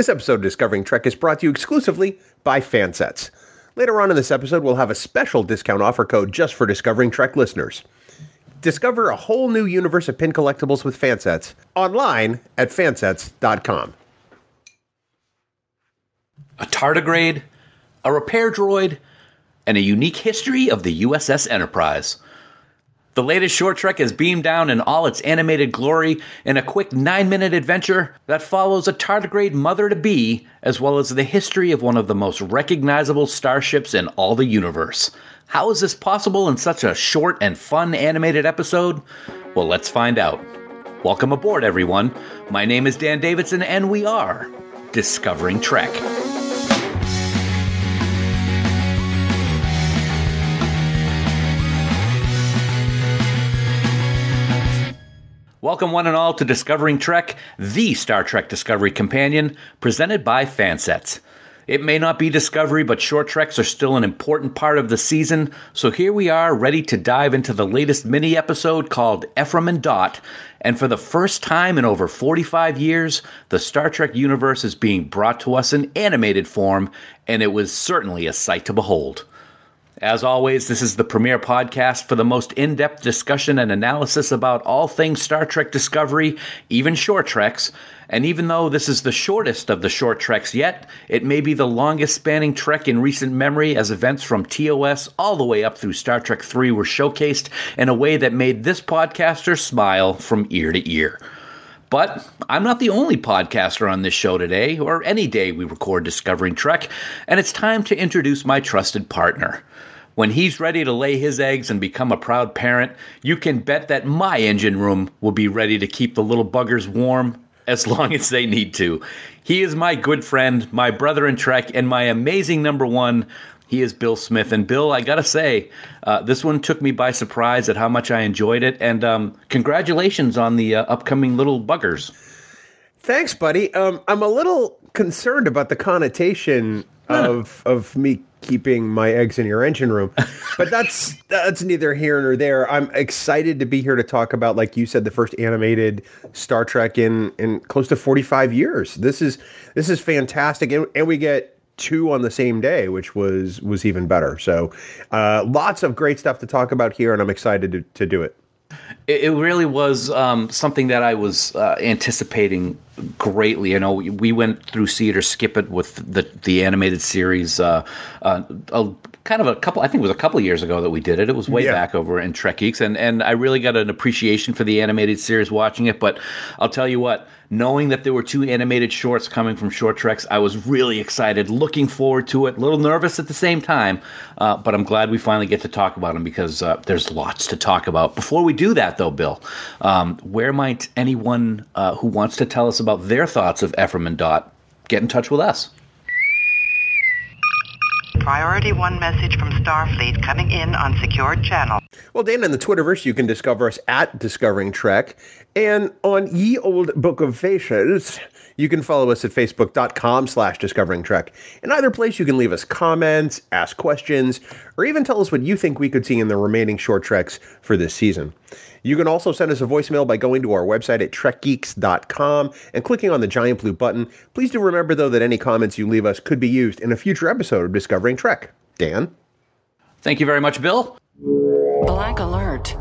This episode of Discovering Trek is brought to you exclusively by Fansets. Later on in this episode, we'll have a special discount offer code just for Discovering Trek listeners. Discover a whole new universe of pin collectibles with Fansets online at fansets.com. a tardigrade, a repair droid, and a unique history of the USS Enterprise. The latest short trek is beamed down in all its animated glory in a quick nine minute adventure that follows a tardigrade mother to be, as well as the history of one of the most recognizable starships in all the universe. How is this possible in such a short and fun animated episode? Well, let's find out. Welcome aboard, everyone. My name is Dan Davidson, and we are Discovering Trek. Welcome, one and all, to Discovering Trek, the Star Trek Discovery companion, presented by Fansets. It may not be Discovery, but short treks are still an important part of the season, so here we are, ready to dive into the latest mini episode called Ephraim and Dot. And for the first time in over 45 years, the Star Trek universe is being brought to us in animated form, and it was certainly a sight to behold. As always, this is the premier podcast for the most in depth discussion and analysis about all things Star Trek Discovery, even short treks. And even though this is the shortest of the short treks yet, it may be the longest spanning trek in recent memory as events from TOS all the way up through Star Trek 3 were showcased in a way that made this podcaster smile from ear to ear. But I'm not the only podcaster on this show today, or any day we record Discovering Trek, and it's time to introduce my trusted partner. When he's ready to lay his eggs and become a proud parent, you can bet that my engine room will be ready to keep the little buggers warm as long as they need to. He is my good friend, my brother in Trek, and my amazing number one. He is Bill Smith. And Bill, I gotta say, uh, this one took me by surprise at how much I enjoyed it. And um, congratulations on the uh, upcoming Little Buggers. Thanks, buddy. Um, I'm a little concerned about the connotation of of me keeping my eggs in your engine room, but that's that's neither here nor there. I'm excited to be here to talk about, like you said, the first animated Star Trek in in close to 45 years. This is this is fantastic, and, and we get two on the same day, which was was even better. So, uh, lots of great stuff to talk about here, and I'm excited to, to do it. It, it really was um, something that I was uh, anticipating greatly. You know, we, we went through or Skip It with the the animated series. Uh, uh, kind of a couple. I think it was a couple of years ago that we did it. It was way Yeah. back over in Trek Geeks, and and I really got an appreciation for the animated series watching it. But I'll tell you what. Knowing that there were two animated shorts coming from Short Treks, I was really excited, looking forward to it. A little nervous at the same time, uh, but I'm glad we finally get to talk about them because uh, there's lots to talk about. Before we do that, though, Bill, um, where might anyone uh, who wants to tell us about their thoughts of Ephraim and Dot get in touch with us? Priority 1 message from Starfleet coming in on secured channel. Well, Dan, in the Twitterverse, you can discover us at Discovering Trek. And on Ye Old Book of Faces, you can follow us at facebook.com slash discovering trek. In either place, you can leave us comments, ask questions, or even tell us what you think we could see in the remaining short treks for this season. You can also send us a voicemail by going to our website at trekgeeks.com and clicking on the giant blue button. Please do remember, though, that any comments you leave us could be used in a future episode of Discovering Trek. Dan? Thank you very much, Bill. Black alert.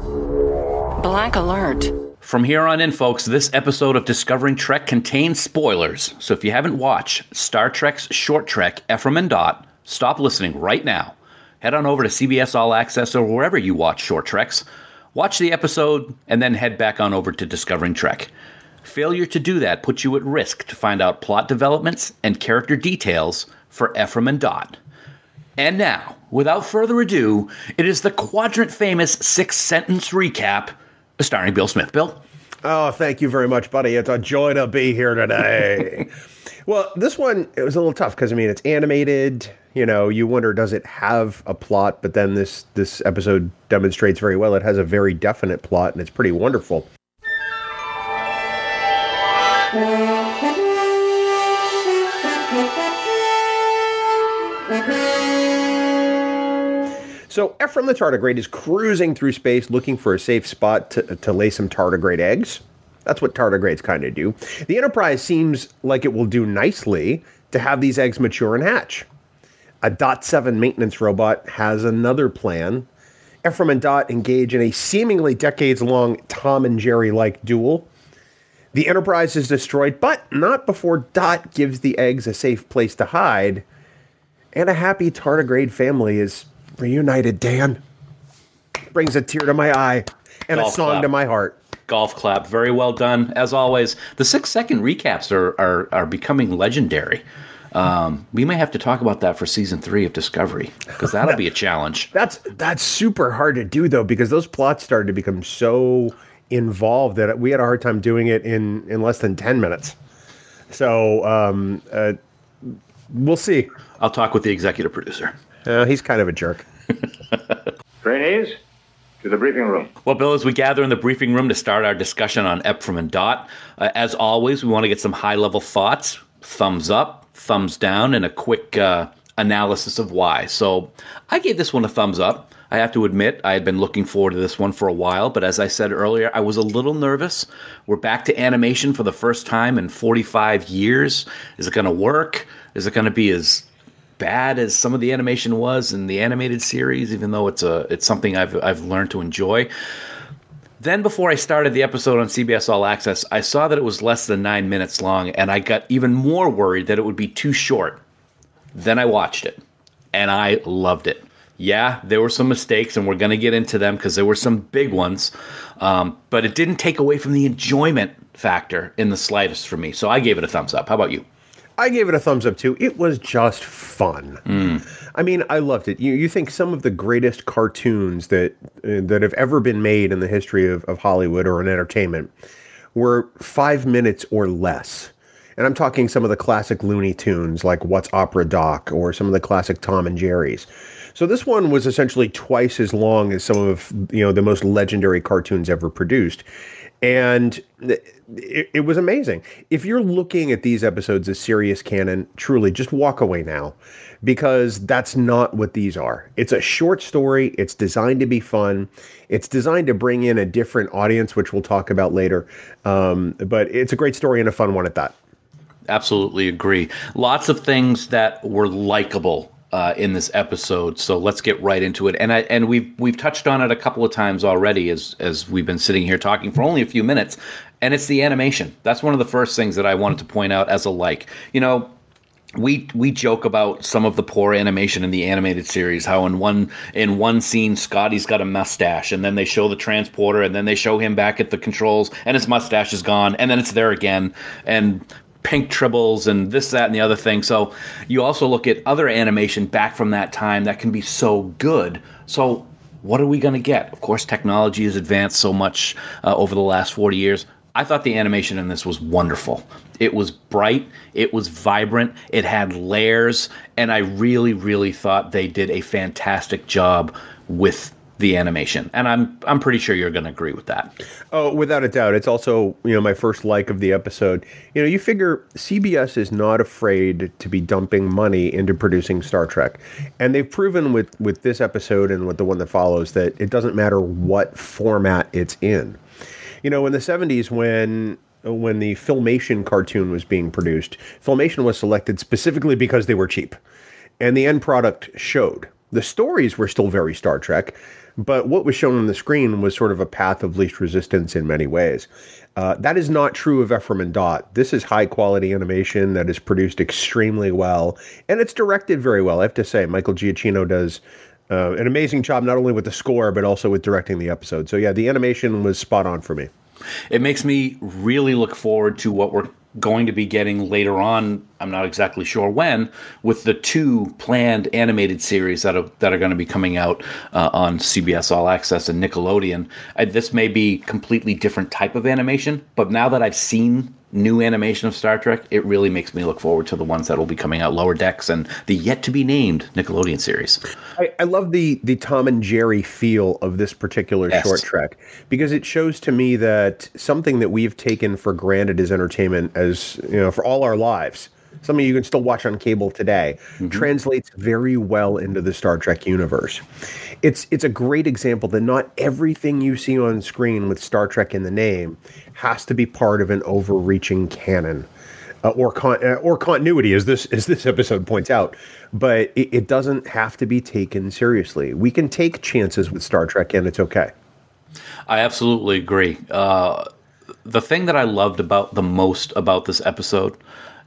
Black alert. From here on in, folks, this episode of Discovering Trek contains spoilers. So if you haven't watched Star Trek's short trek, Ephraim and Dot, stop listening right now. Head on over to CBS All Access or wherever you watch short treks. Watch the episode and then head back on over to Discovering Trek. Failure to do that puts you at risk to find out plot developments and character details for Ephraim and Dot. And now, without further ado, it is the quadrant famous six sentence recap starring Bill Smith. Bill? Oh, thank you very much, buddy. It's a joy to be here today. well, this one it was a little tough because I mean it's animated. You know, you wonder does it have a plot? But then this this episode demonstrates very well it has a very definite plot and it's pretty wonderful. So Ephraim the tardigrade is cruising through space looking for a safe spot to, to lay some tardigrade eggs. That's what tardigrades kind of do. The Enterprise seems like it will do nicely to have these eggs mature and hatch. A Dot 7 maintenance robot has another plan. Ephraim and Dot engage in a seemingly decades long Tom and Jerry like duel. The Enterprise is destroyed, but not before Dot gives the eggs a safe place to hide. And a happy tardigrade family is reunited, Dan. Brings a tear to my eye and Golf a song clap. to my heart. Golf clap, very well done as always. The six second recaps are are, are becoming legendary. Um, we may have to talk about that for season three of Discovery because that'll be a challenge. That's that's super hard to do though because those plots started to become so involved that we had a hard time doing it in in less than 10 minutes. So, um, uh, we'll see. I'll talk with the executive producer. Uh, he's kind of a jerk. Trainees, to the briefing room. Well, Bill, as we gather in the briefing room to start our discussion on Ephraim and Dot, uh, as always, we want to get some high level thoughts, thumbs up, thumbs down, and a quick uh, analysis of why. So I gave this one a thumbs up. I have to admit, I had been looking forward to this one for a while, but as I said earlier, I was a little nervous. We're back to animation for the first time in 45 years. Is it going to work? Is it going to be as bad as some of the animation was in the animated series, even though it's a it's something I've I've learned to enjoy. Then before I started the episode on CBS All Access, I saw that it was less than nine minutes long, and I got even more worried that it would be too short. Then I watched it, and I loved it. Yeah, there were some mistakes, and we're going to get into them because there were some big ones, um, but it didn't take away from the enjoyment factor in the slightest for me. So I gave it a thumbs up. How about you? I gave it a thumbs up too. It was just fun. I mean, I loved it. You you think some of the greatest cartoons that uh, that have ever been made in the history of, of Hollywood or in entertainment were five minutes or less. And I'm talking some of the classic Looney Tunes like What's Opera Doc or some of the classic Tom and Jerry's. So this one was essentially twice as long as some of you know the most legendary cartoons ever produced. And it, it was amazing. If you're looking at these episodes as serious canon, truly just walk away now because that's not what these are. It's a short story, it's designed to be fun, it's designed to bring in a different audience, which we'll talk about later. Um, but it's a great story and a fun one at that. absolutely agree. Lots of things that were likable uh, in this episode. So let's get right into it. And I and we've we've touched on it a couple of times already as as we've been sitting here talking for only a few minutes. And it's the animation. That's one of the first things that I wanted to point out as a like. You know, we we joke about some of the poor animation in the animated series how in one in one scene Scotty's got a mustache and then they show the transporter and then they show him back at the controls and his mustache is gone and then it's there again and pink tribbles and this that and the other thing. So you also look at other animation back from that time that can be so good. So what are we going to get? Of course technology has advanced so much uh, over the last 40 years. I thought the animation in this was wonderful. It was bright, it was vibrant, it had layers, and I really, really thought they did a fantastic job with the animation. And I'm I'm pretty sure you're going to agree with that. Oh, without a doubt. It's also, you know, my first like of the episode. You know, you figure CBS is not afraid to be dumping money into producing Star Trek. And they've proven with with this episode and with the one that follows that it doesn't matter what format it's in. You know, in the 70s when when the Filmation cartoon was being produced, Filmation was selected specifically because they were cheap. And the end product showed. The stories were still very Star Trek, but what was shown on the screen was sort of a path of least resistance in many ways. Uh, that is not true of Ephraim and Dot. This is high quality animation that is produced extremely well, and it's directed very well. I have to say, Michael Giacchino does uh, an amazing job not only with the score but also with directing the episode. So yeah, the animation was spot on for me. It makes me really look forward to what we're going to be getting later on. I'm not exactly sure when, with the two planned animated series that are that are going to be coming out uh, on CBS All Access and Nickelodeon. Uh, this may be completely different type of animation, but now that I've seen new animation of Star Trek, it really makes me look forward to the ones that will be coming out Lower Decks and the yet to be named Nickelodeon series. I, I love the the Tom and Jerry feel of this particular Yes. short trek because it shows to me that something that we've taken for granted as entertainment as you know for all our lives something you can still watch on cable today, translates very well into the Star Trek universe. It's it's a great example that not everything you see on screen with Star Trek in the name has to be part of an overreaching canon. Uh, or con- uh, or continuity, as this as this episode points out, but it, it doesn't have to be taken seriously. We can take chances with Star Trek, and it's okay. I absolutely agree. Uh, the thing that I loved about the most about this episode,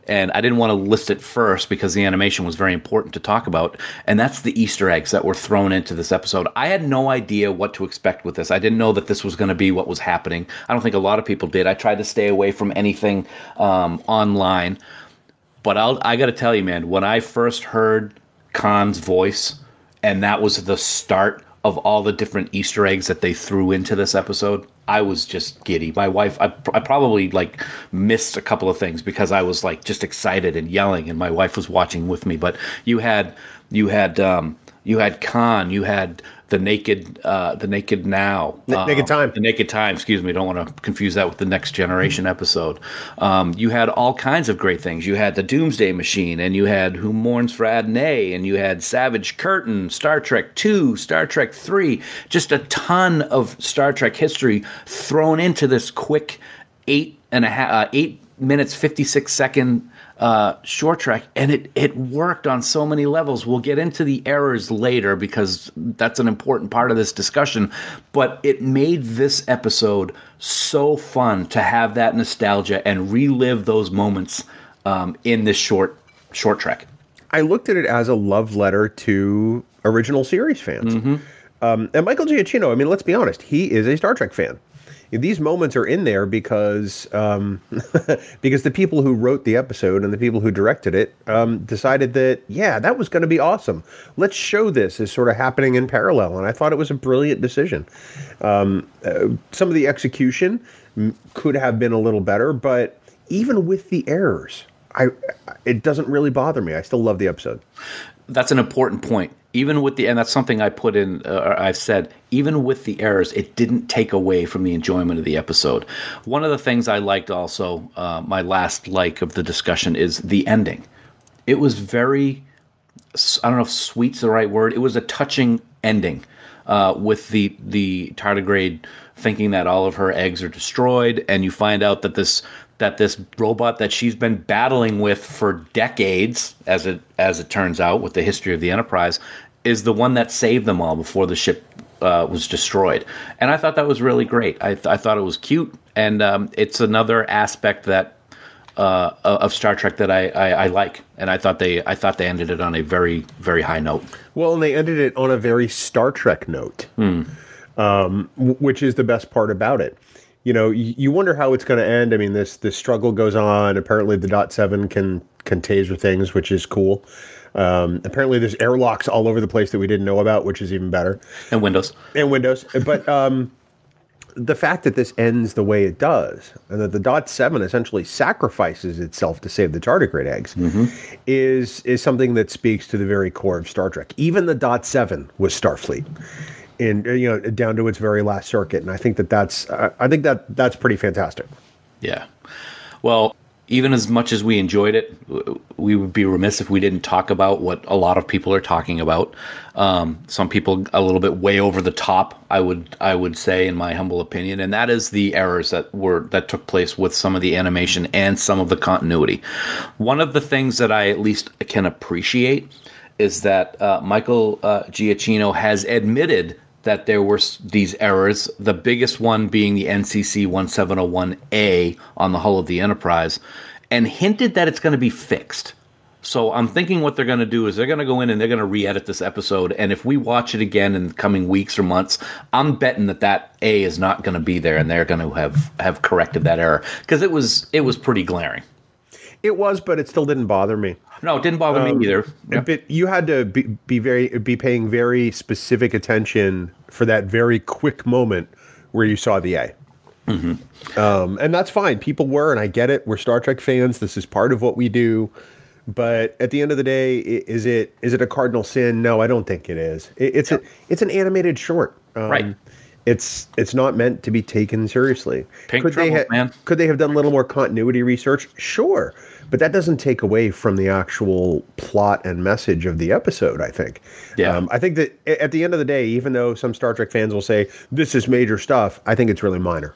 and I didn't want to list it first because the animation was very important to talk about, and that's the Easter eggs that were thrown into this episode. I had no idea what to expect with this. I didn't know that this was going to be what was happening. I don't think a lot of people did. I tried to stay away from anything um, online, but I'll, I got to tell you, man, when I first heard Khan's voice, and that was the start of all the different Easter eggs that they threw into this episode, I was just giddy. My wife, I, I probably like missed a couple of things because I was like just excited and yelling, and my wife was watching with me. But you had, you had, um, you had Khan, you had the naked, uh, the naked now, Na- Naked um, Time. the naked time. Excuse me, don't want to confuse that with the next generation episode. Um, you had all kinds of great things. You had the Doomsday Machine, and you had Who Mourns for Adonais, and you had Savage Curtain, Star Trek Two, Star Trek Three. Just a ton of Star Trek history thrown into this quick eight and a half, uh, eight minutes fifty six second uh, short track, and it it worked on so many levels. We'll get into the errors later because that's an important part of this discussion. But it made this episode so fun to have that nostalgia and relive those moments um, in this short short track. I looked at it as a love letter to original series fans. Um, and Michael Giacchino, I mean, let's be honest, he is a Star Trek fan. These moments are in there because um, because the people who wrote the episode and the people who directed it um, decided that yeah, that was going to be awesome. Let's show this as sort of happening in parallel, and I thought it was a brilliant decision. Um, uh, some of the execution could have been a little better, but even with the errors, I it doesn't really bother me. I still love the episode. That's an important point. Even with the, and that's something I put in, uh, or I've said, even with the errors, it didn't take away from the enjoyment of the episode. One of the things I liked also, uh, my last like of the discussion is the ending. It was very, I don't know if sweet's the right word. It was a touching ending uh, with the the tardigrade thinking that all of her eggs are destroyed, and you find out that this that this robot that she's been battling with for decades, as it as it turns out, with the history of the Enterprise, is the one that saved them all before the ship uh, was destroyed. And I thought that was really great. I, th- I thought it was cute, and um, it's another aspect that uh, of Star Trek that I, I, I like. And I thought they I thought they ended it on a very very high note. Well, and they ended it on a very Star Trek note, um, w- which is the best part about it. You know, you, you wonder how it's going to end. I mean, this this struggle goes on. Apparently, the Dot Seven can can taser things, which is cool. Um, apparently, there's airlocks all over the place that we didn't know about, which is even better. And Windows. and Windows. But um, the fact that this ends the way it does, and that the Dot Seven essentially sacrifices itself to save the tardigrade eggs, is is something that speaks to the very core of Star Trek. Even the Dot Seven was Starfleet, and uh, you know down to its very last circuit. And I think that that's uh, I think that that's pretty fantastic. Yeah. Well, even as much as we enjoyed it, we would be remiss if we didn't talk about what a lot of people are talking about. Um, some people a little bit way over the top, I would I would say, in my humble opinion, and that is the errors that were that took place with some of the animation and some of the continuity. One of the things that I at least can appreciate is that uh, Michael uh, Giacchino has admitted that there were these errors, the biggest one being the NCC 1701A on the hull of the Enterprise, and hinted that it's going to be fixed. So I'm thinking what they're going to do is they're going to go in and they're going to re-edit this episode, and if we watch it again in the coming weeks or months, I'm betting that that A is not going to be there, and they're going to have have corrected that error because it was it was pretty glaring. It was, but it still didn't bother me. No, it didn't bother me either. Yeah. But you had to be, be very be paying very specific attention for that very quick moment where you saw the A. Um, and that's fine. People were, and I get it. We're Star Trek fans. This is part of what we do. But at the end of the day, is it is it a cardinal sin? No, I don't think it is. It, it's a it's an animated short, um, Right. It's it's not meant to be taken seriously. Pink could they ha- man. could they have done a little more continuity research? Sure, but that doesn't take away from the actual plot and message of the episode. I think. Yeah. Um, I think that at the end of the day, even though some Star Trek fans will say this is major stuff, I think it's really minor.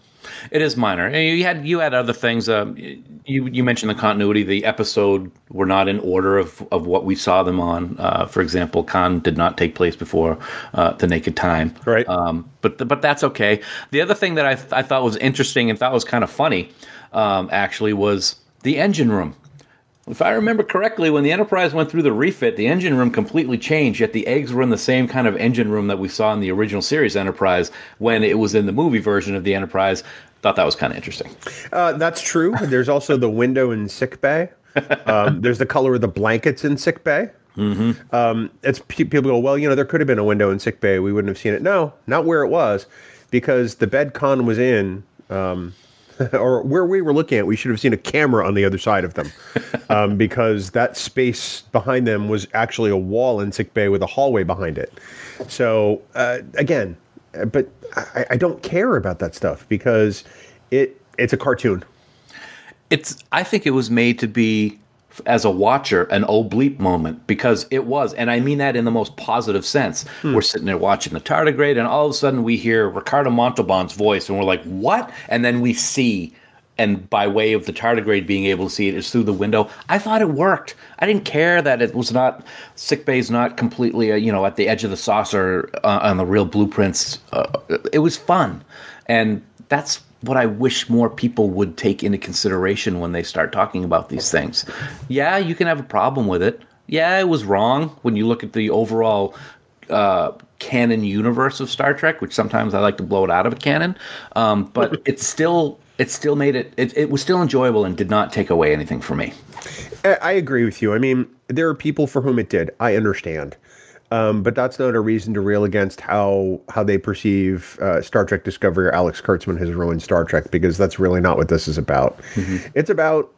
It is minor. You had you had other things. Um, you you mentioned the continuity. The episode were not in order of, of what we saw them on. Uh, for example, Khan did not take place before uh, the Naked Time. Right. Um, but but that's okay. The other thing that I I thought was interesting and thought was kind of funny, um, actually, was the engine room. If I remember correctly, when the Enterprise went through the refit, the engine room completely changed, yet the eggs were in the same kind of engine room that we saw in the original series Enterprise when it was in the movie version of the Enterprise. Thought that was kind of interesting. Uh, that's true. There's also the window in sick bay. Um, there's the color of the blankets in sick bay. Mm-hmm. Um, it's people go, well, you know, there could have been a window in sick bay. We wouldn't have seen it. No, not where it was, because the bed con was in, um, or where we were looking at, we should have seen a camera on the other side of them, um, because that space behind them was actually a wall in sick bay with a hallway behind it. So uh, again, but I, I don't care about that stuff because it it's a cartoon. It's. I think it was made to be, as a watcher, an oh bleep moment because it was, and I mean that in the most positive sense. We're sitting there watching the tardigrade, and all of a sudden we hear Ricardo Montalban's voice, and we're like, "What?" And then we see, and by way of the tardigrade being able to see it is through the window. I thought it worked. I didn't care that it was not sick bay's not completely, uh, you know, at the edge of the saucer uh, on the real blueprints. Uh, it was fun, and that's what I wish more people would take into consideration when they start talking about these things. Yeah, you can have a problem with it. Yeah, it was wrong when you look at the overall uh, canon universe of Star Trek, which sometimes I like to blow it out of a canon. Um, but it's still it still made it, it it was still enjoyable and did not take away anything from me. I agree with you. I mean, there are people for whom it did. I understand. Um, but that's not a reason to rail against how how they perceive uh, Star Trek Discovery or Alex Kurtzman has ruined Star Trek because that's really not what this is about. It's about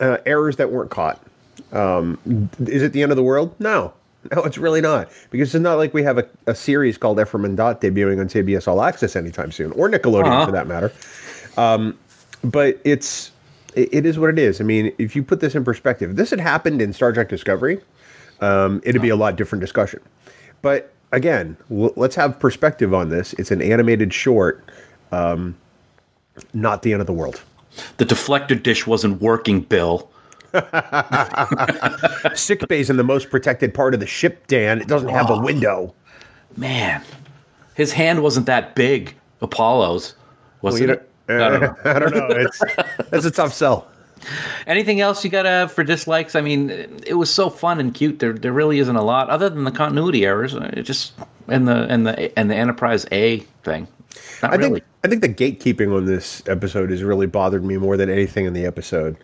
uh, errors that weren't caught. Um, is it the end of the world? No, no, it's really not because it's not like we have a, a series called Ephraim and Dot debuting on CBS All Access anytime soon, or Nickelodeon Uh-huh. for that matter. Um, but it's it, it is what it is. I mean, if you put this in perspective, if this had happened in Star Trek Discovery, um, it'd be a lot different discussion. But again, let's have perspective on this. It's an animated short, um, not the end of the world. The deflector dish wasn't working, Bill. Sick bay's in the most protected part of the ship, Dan. It doesn't have a window. Man, his hand wasn't that big. Apollo's was you it? I don't know. I don't know. It's that's a tough sell. Anything else you got uh, for dislikes? I mean, it was so fun and cute. There, there really isn't a lot other than the continuity errors. It just and the and the and the Enterprise A thing. Not I really. think I think the gatekeeping on this episode has really bothered me more than anything in the episode.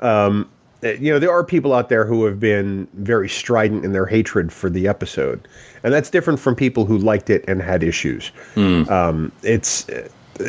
Um, uh, you know, there are people out there who have been very strident in their hatred for the episode, and that's different from people who liked it and had issues. Um, it's uh,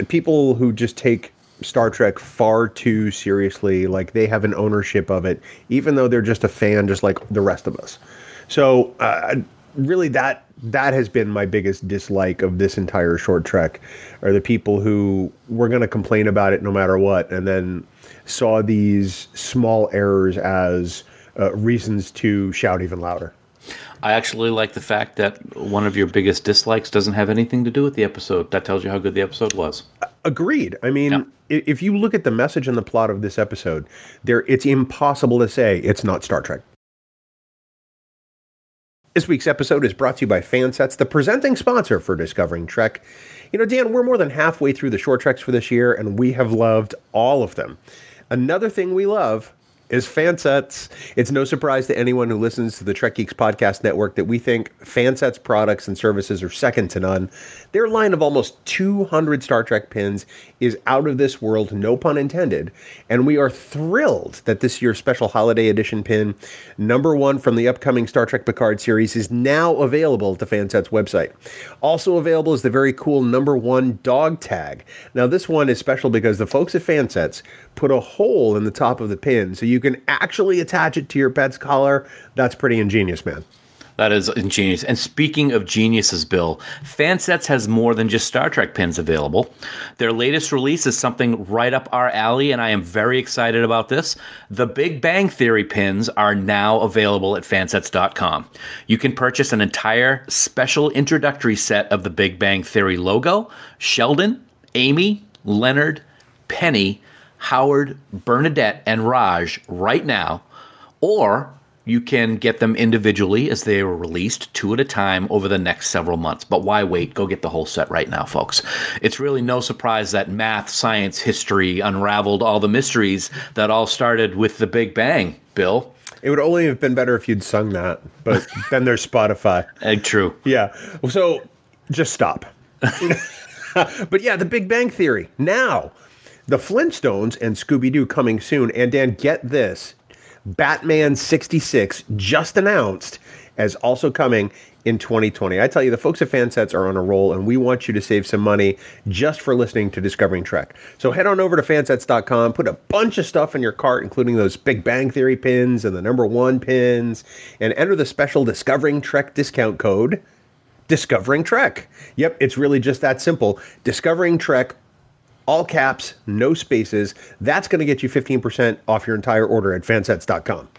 people who just take Star Trek far too seriously, like they have an ownership of it, even though they're just a fan, just like the rest of us. So, uh, really, that that has been my biggest dislike of this entire short trek, are the people who were going to complain about it no matter what, and then saw these small errors as uh, reasons to shout even louder. I actually like the fact that one of your biggest dislikes doesn't have anything to do with the episode. That tells you how good the episode was. Agreed. I mean, Yeah. if you look at the message and the plot of this episode, there it's impossible to say it's not Star Trek. This week's episode is brought to you by Fansets, the presenting sponsor for Discovering Trek. You know, Dan, we're more than halfway through the short treks for this year, and we have loved all of them. Another thing we love is Fansets. It's no surprise to anyone who listens to the Trek Geeks podcast network that we think Fansets products and services are second to none. Their line of almost 200 Star Trek pins is out of this world, no pun intended, and we are thrilled that this year's special holiday edition pin, number one from the upcoming Star Trek Picard series, is now available at the Fansets website. Also available is the very cool number one dog tag. Now, this one is special because the folks at Fansets put a hole in the top of the pin so you can actually attach it to your pet's collar. That's pretty ingenious, man. That is ingenious. And speaking of geniuses, Bill, Fansets has more than just Star Trek pins available. Their latest release is something right up our alley, and I am very excited about this. The Big Bang Theory pins are now available at fansets.com. You can purchase an entire special introductory set of the Big Bang Theory logo, Sheldon, Amy, Leonard, Penny, Howard, Bernadette, and Raj right now, or you can get them individually as they are released, two at a time, over the next several months. But why wait? Go get the whole set right now, folks. It's really no surprise that math, science, history unraveled all the mysteries that all started with the Big Bang, Bill. It would only have been better if you'd sung that, but then there's Spotify. Egg true. Yeah. So just stop. but yeah, the Big Bang Theory. Now, the Flintstones and Scooby Doo coming soon. And Dan, get this Batman 66 just announced as also coming in 2020. I tell you, the folks at Fansets are on a roll, and we want you to save some money just for listening to Discovering Trek. So head on over to fansets.com, put a bunch of stuff in your cart, including those Big Bang Theory pins and the number one pins, and enter the special Discovering Trek discount code. Discovering Trek. Yep, it's really just that simple. Discovering Trek, all caps, no spaces. That's going to get you 15% off your entire order at fansets.com.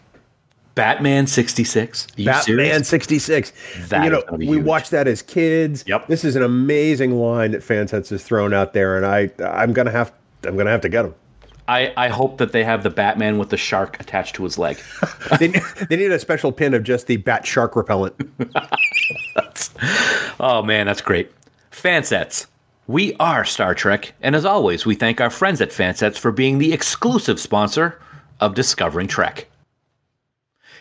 Batman 66. Are you Batman serious? 66. That you know, is gonna be we huge. watched that as kids. Yep. This is an amazing line that Fansets has thrown out there, and I I'm gonna have I'm gonna have to get them. I, I hope that they have the Batman with the shark attached to his leg. They, they need a special pin of just the bat shark repellent. Oh man, that's great. Fansets. We are Star Trek, and as always, we thank our friends at Fansets for being the exclusive sponsor of Discovering Trek.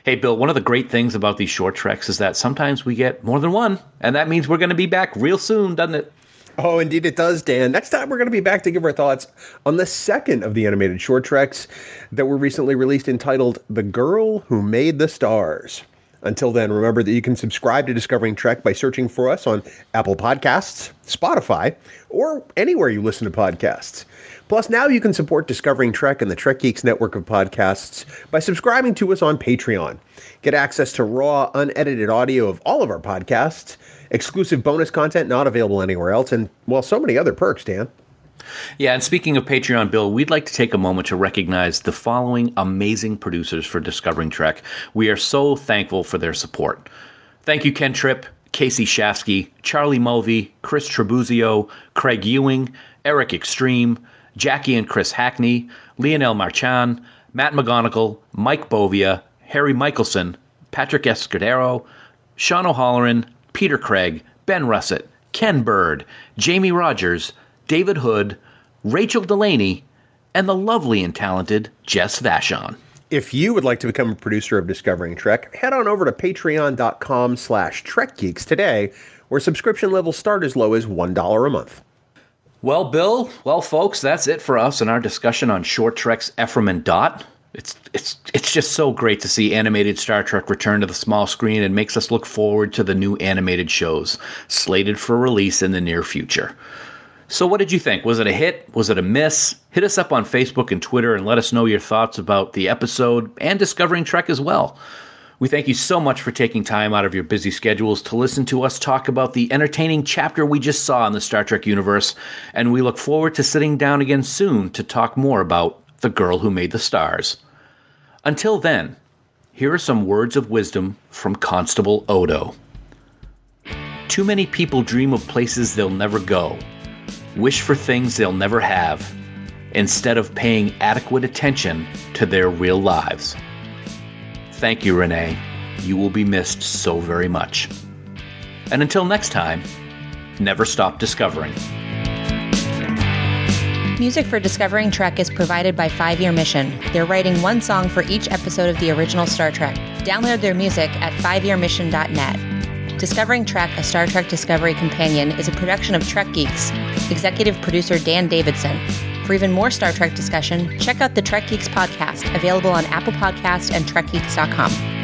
Hey, Bill, one of the great things about these short treks is that sometimes we get more than one, and that means we're going to be back real soon, doesn't it? Oh, indeed it does, Dan. Next time we're going to be back to give our thoughts on the second of the animated short treks that were recently released entitled The Girl Who Made the Stars. Until then, remember that you can subscribe to Discovering Trek by searching for us on Apple Podcasts, Spotify, or anywhere you listen to podcasts. Plus, now you can support Discovering Trek and the Trek Geeks network of podcasts by subscribing to us on Patreon. Get access to raw, unedited audio of all of our podcasts, exclusive bonus content not available anywhere else, and, well, so many other perks, Dan. Yeah, and speaking of Patreon, Bill, we'd like to take a moment to recognize the following amazing producers for Discovering Trek. We are so thankful for their support. Thank you, Ken Tripp, Casey Shafsky, Charlie Mulvey, Chris Trebuzio, Craig Ewing, Eric Extreme, Jackie and Chris Hackney, Lionel Marchand, Matt McGonigal, Mike Bovia, Harry Michelson, Patrick Escudero, Sean O'Halloran, Peter Craig, Ben Russett, Ken Bird, Jamie Rogers, David Hood, Rachel Delaney, and the lovely and talented Jess Vashon. If you would like to become a producer of Discovering Trek, head on over to patreon.com slash trekgeeks today, where subscription levels start as low as $1 a month. Well, Bill, well, folks, that's it for us in our discussion on Short Trek's Ephraim and Dot. It's it's it's just so great to see animated Star Trek return to the small screen and makes us look forward to the new animated shows slated for release in the near future. So, what did you think? Was it a hit? Was it a miss? Hit us up on Facebook and Twitter and let us know your thoughts about the episode and Discovering Trek as well. We thank you so much for taking time out of your busy schedules to listen to us talk about the entertaining chapter we just saw in the Star Trek universe, and we look forward to sitting down again soon to talk more about The Girl Who Made the Stars. Until then, here are some words of wisdom from Constable Odo. Too many people dream of places they'll never go, wish for things they'll never have, instead of paying adequate attention to their real lives. Thank you, Renee. You will be missed so very much. And until next time, never stop discovering. Music for Discovering Trek is provided by Five Year Mission. They're writing one song for each episode of the original Star Trek. Download their music at fiveyearmission.net. Discovering Trek, a Star Trek Discovery companion, is a production of Trek Geeks. Executive producer Dan Davidson. For even more Star Trek discussion, check out the Trek Geeks podcast, available on Apple Podcasts and TrekGeeks.com.